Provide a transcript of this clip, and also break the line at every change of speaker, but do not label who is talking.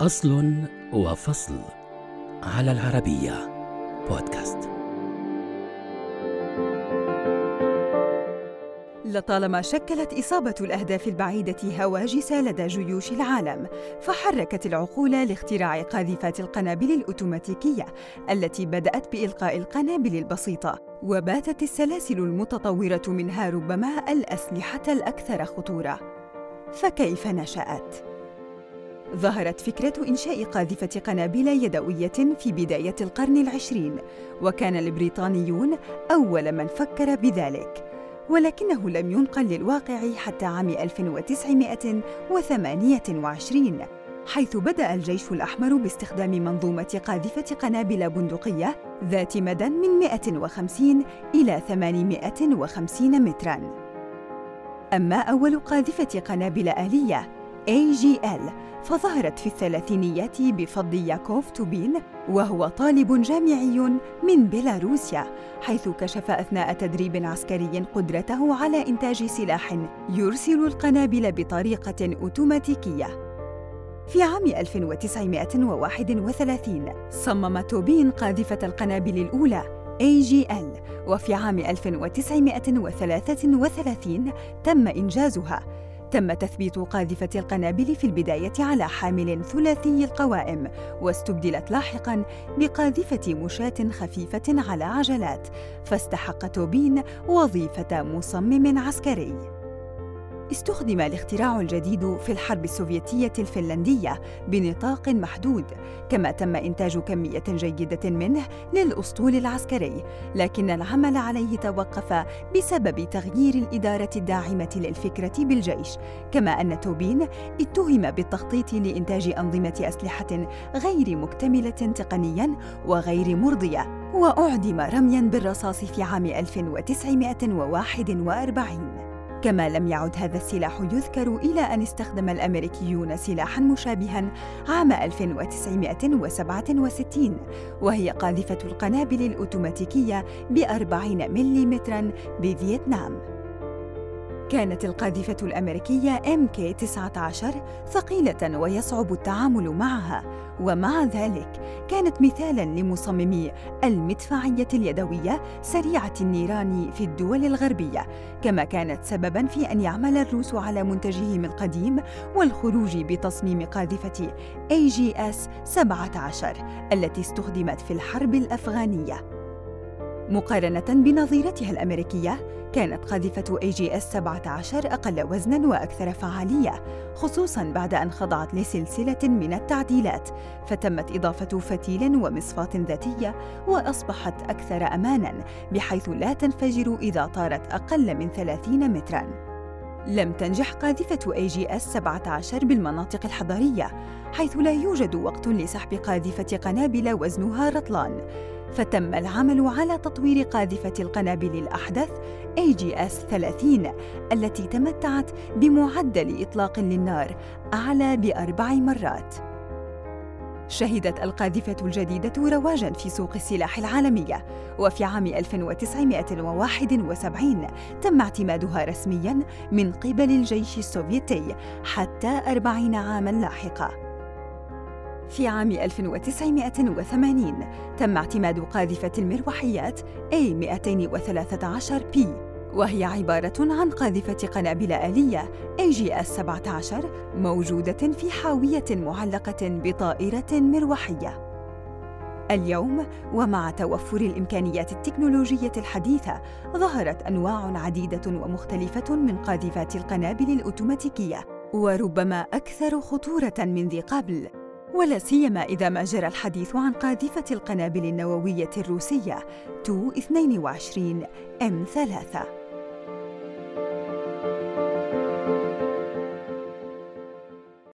أصل وفصل على العربية بودكاست
لطالما شكلت إصابة الأهداف البعيدة هواجس لدى جيوش العالم، فحركت العقول لاختراع قاذفات القنابل الأوتوماتيكية التي بدأت بإلقاء القنابل البسيطة، وباتت السلاسل المتطورة منها ربما الأسلحة الأكثر خطورة. فكيف نشأت؟ ظهرت فكرة إنشاء قاذفة قنابل يدوية في بداية القرن العشرين، وكان البريطانيون أول من فكر بذلك. ولكنه لم ينقل للواقع حتى عام 1928 حيث بدأ الجيش الأحمر باستخدام منظومة قاذفة قنابل بندقية ذات مدى من 150 إلى 850 متراً. أما أول قاذفة قنابل آلية AGL فظهرت في الثلاثينيات بفضل ياكوف توبين وهو طالب جامعي من بيلاروسيا حيث كشف أثناء تدريب عسكري قدرته على إنتاج سلاح يرسل القنابل بطريقة أوتوماتيكية. في عام 1931 صمم توبين قاذفة القنابل الأولى AGL وفي عام 1933 تم إنجازها. تم تثبيت قاذفة القنابل في البداية على حامل ثلاثي القوائم واستبدلت لاحقاً بقاذفة مشاة خفيفة على عجلات فاستحق توبين وظيفة مصمم عسكري. استخدم الاختراع الجديد في الحرب السوفيتية الفنلندية بنطاق محدود، كما تم إنتاج كمية جيدة منه للأسطول العسكري، لكن العمل عليه توقف بسبب تغيير الإدارة الداعمة للفكرة بالجيش، كما أن توبين اتهم بالتخطيط لإنتاج أنظمة أسلحة غير مكتملة تقنياً وغير مرضية، وأعدم رمياً بالرصاص في عام 1941. كما لم يعد هذا السلاح يذكر إلى أن استخدم الأمريكيون سلاحاً مشابهاً عام 1967 وهي قاذفة القنابل الأوتوماتيكية بأربعين ملم بفيتنام. كانت القاذفة الأمريكية MK-19 ثقيلة ويصعب التعامل معها، ومع ذلك كانت مثالاً لمصممي المدفعية اليدوية سريعة النيران في الدول الغربية، كما كانت سبباً في أن يعمل الروس على منتجهم القديم والخروج بتصميم قاذفة AGS-17 التي استخدمت في الحرب الأفغانية. مقارنة بنظيرتها الأمريكية كانت قاذفة AGS 17 أقل وزناً وأكثر فعالية خصوصاً بعد أن خضعت لسلسلة من التعديلات فتمت إضافة فتيل ومصفاة ذاتية وأصبحت أكثر أماناً بحيث لا تنفجر إذا طارت أقل من 30 متراً. لم تنجح قاذفة AGS 17 بالمناطق الحضرية حيث لا يوجد وقت لسحب قاذفة قنابل وزنها رطلان. فتم العمل على تطوير قاذفة القنابل الأحدث AGS 30 التي تمتعت بمعدل إطلاق للنار أعلى بأربع مرات. شهدت القاذفة الجديدة رواجاً في سوق السلاح العالمية، وفي عام 1971 تم اعتمادها رسمياً من قبل الجيش السوفيتي حتى أربعين عاماً لاحقاً. في عام 1980 تم اعتماد قاذفة المروحيات A213P وهي عبارة عن قاذفة قنابل آلية AGS 17 موجودة في حاوية معلقة بطائرة مروحية. اليوم ومع توفر الإمكانيات التكنولوجية الحديثة ظهرت أنواع عديدة ومختلفة من قاذفات القنابل الأوتوماتيكية وربما أكثر خطورة من ذي قبل ولا سيما إذا ما جرى الحديث عن قاذفة القنابل النووية الروسية تو 22 ام 3